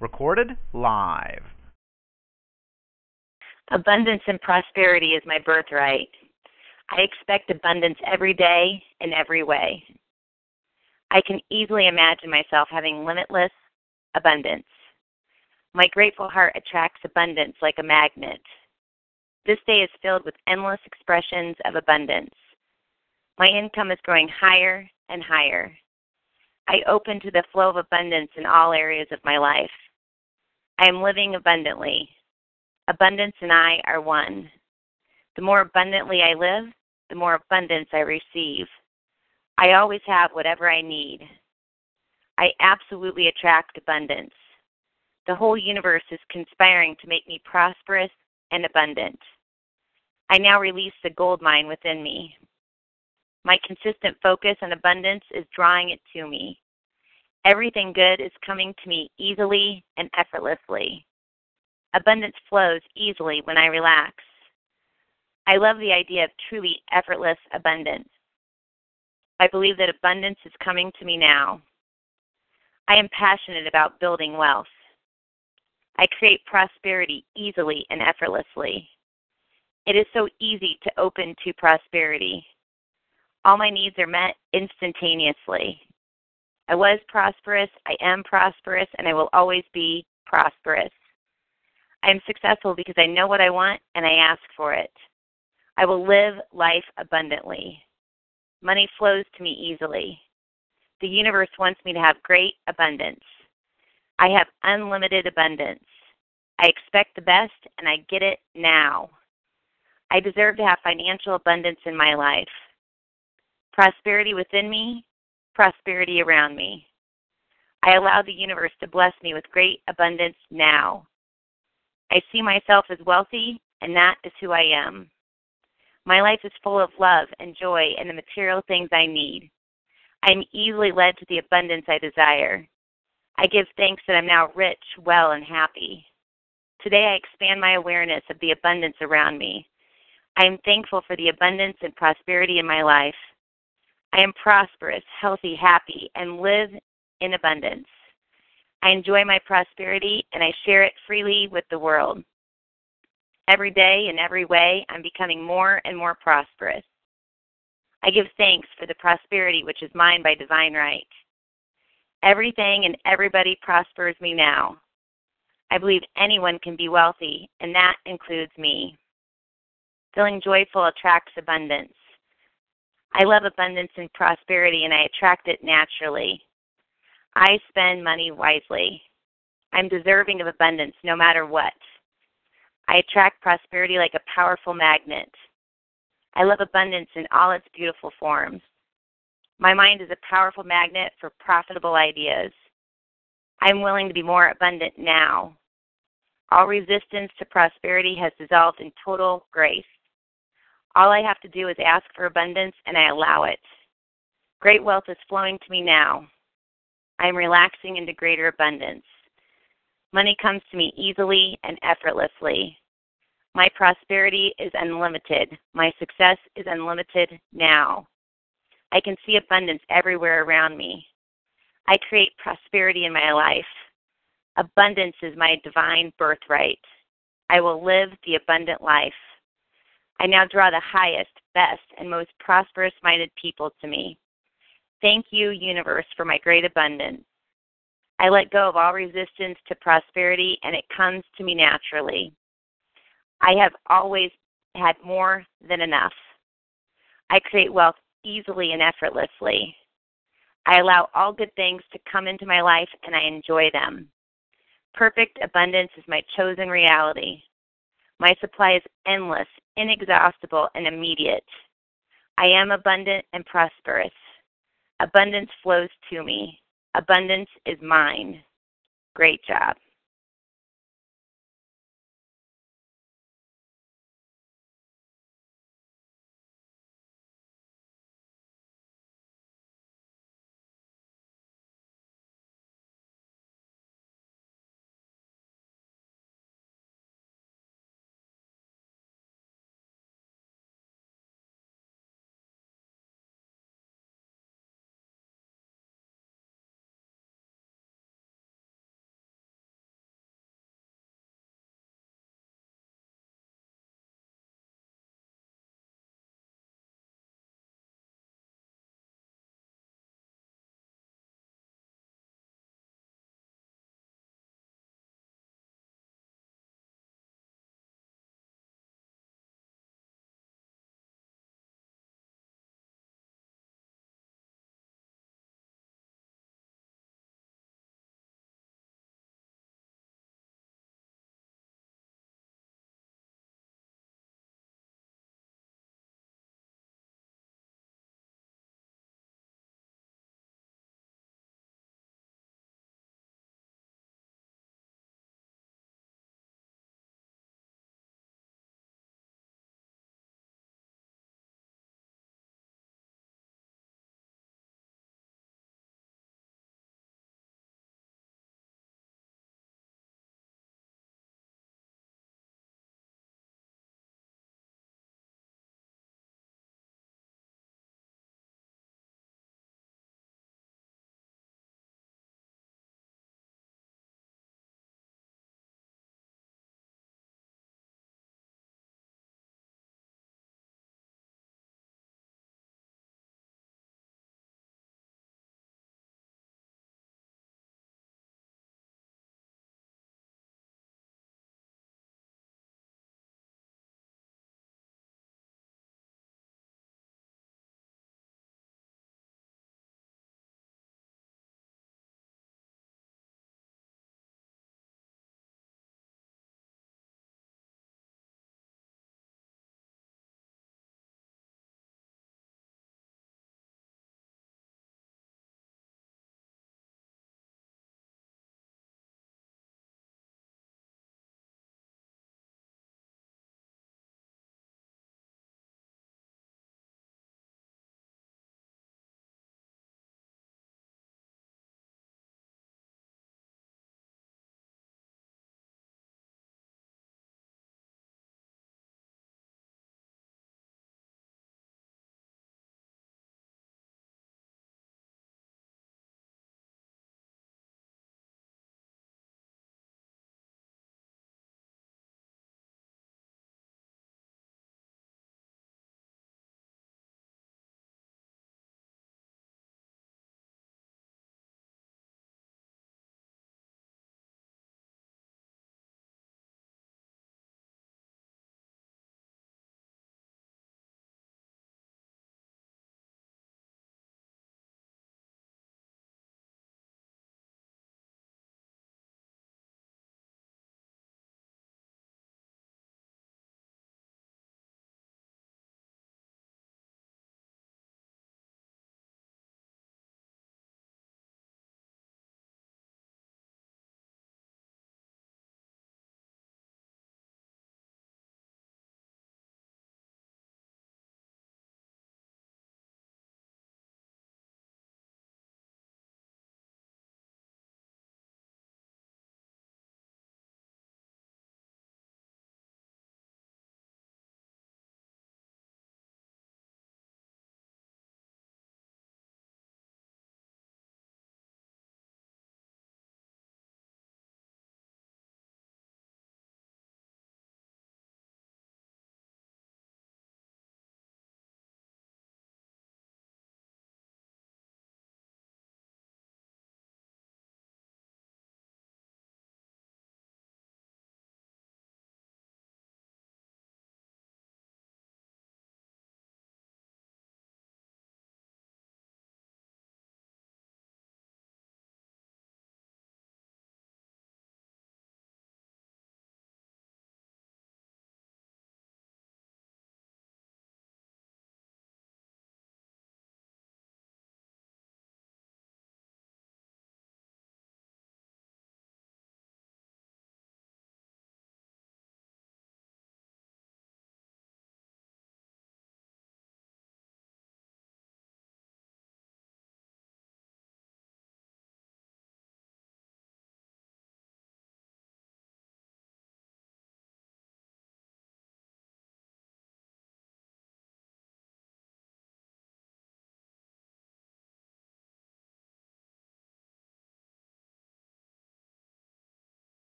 Recorded live. Abundance and prosperity is my birthright. I expect abundance every day in every way. I can easily imagine myself having limitless abundance. My grateful heart attracts abundance like a magnet. This day is filled with endless expressions of abundance. My income is growing higher and higher. I open to the flow of abundance in all areas of my life. I am living abundantly. Abundance and I are one. The more abundantly I live, the more abundance I receive. I always have whatever I need. I absolutely attract abundance. The whole universe is conspiring to make me prosperous and abundant. I now release the gold mine within me. My consistent focus on abundance is drawing it to me. Everything good is coming to me easily and effortlessly. Abundance flows easily when I relax. I love the idea of truly effortless abundance. I believe that abundance is coming to me now. I am passionate about building wealth. I create prosperity easily and effortlessly. It is so easy to open to prosperity. All my needs are met instantaneously. I was prosperous, I am prosperous, and I will always be prosperous. I am successful because I know what I want and I ask for it. I will live life abundantly. Money flows to me easily. The universe wants me to have great abundance. I have unlimited abundance. I expect the best and I get it now. I deserve to have financial abundance in my life. Prosperity within me, prosperity around me. I allow the universe to bless me with great abundance now. I see myself as wealthy, and that is who I am. My life is full of love and joy and the material things I need. I am easily led to the abundance I desire. I give thanks that I'm now rich, well, and happy. Today I expand my awareness of the abundance around me. I am thankful for the abundance and prosperity in my life. I am prosperous, healthy, happy, and live in abundance. I enjoy my prosperity and I share it freely with the world. Every day, in every way, I'm becoming more and more prosperous. I give thanks for the prosperity which is mine by divine right. Everything and everybody prospers me now. I believe anyone can be wealthy, and that includes me. Feeling joyful attracts abundance. I love abundance and prosperity, and I attract it naturally. I spend money wisely. I'm deserving of abundance no matter what. I attract prosperity like a powerful magnet. I love abundance in all its beautiful forms. My mind is a powerful magnet for profitable ideas. I'm willing to be more abundant now. All resistance to prosperity has dissolved in total grace. All I have to do is ask for abundance and I allow it. Great wealth is flowing to me now. I am relaxing into greater abundance. Money comes to me easily and effortlessly. My prosperity is unlimited. My success is unlimited now. I can see abundance everywhere around me. I create prosperity in my life. Abundance is my divine birthright. I will live the abundant life. I now draw the highest, best, and most prosperous minded people to me. Thank you, universe, for my great abundance. I let go of all resistance to prosperity and it comes to me naturally. I have always had more than enough. I create wealth easily and effortlessly. I allow all good things to come into my life and I enjoy them. Perfect abundance is my chosen reality. My supply is endless, inexhaustible, and immediate. I am abundant and prosperous. Abundance flows to me. Abundance is mine. Great job.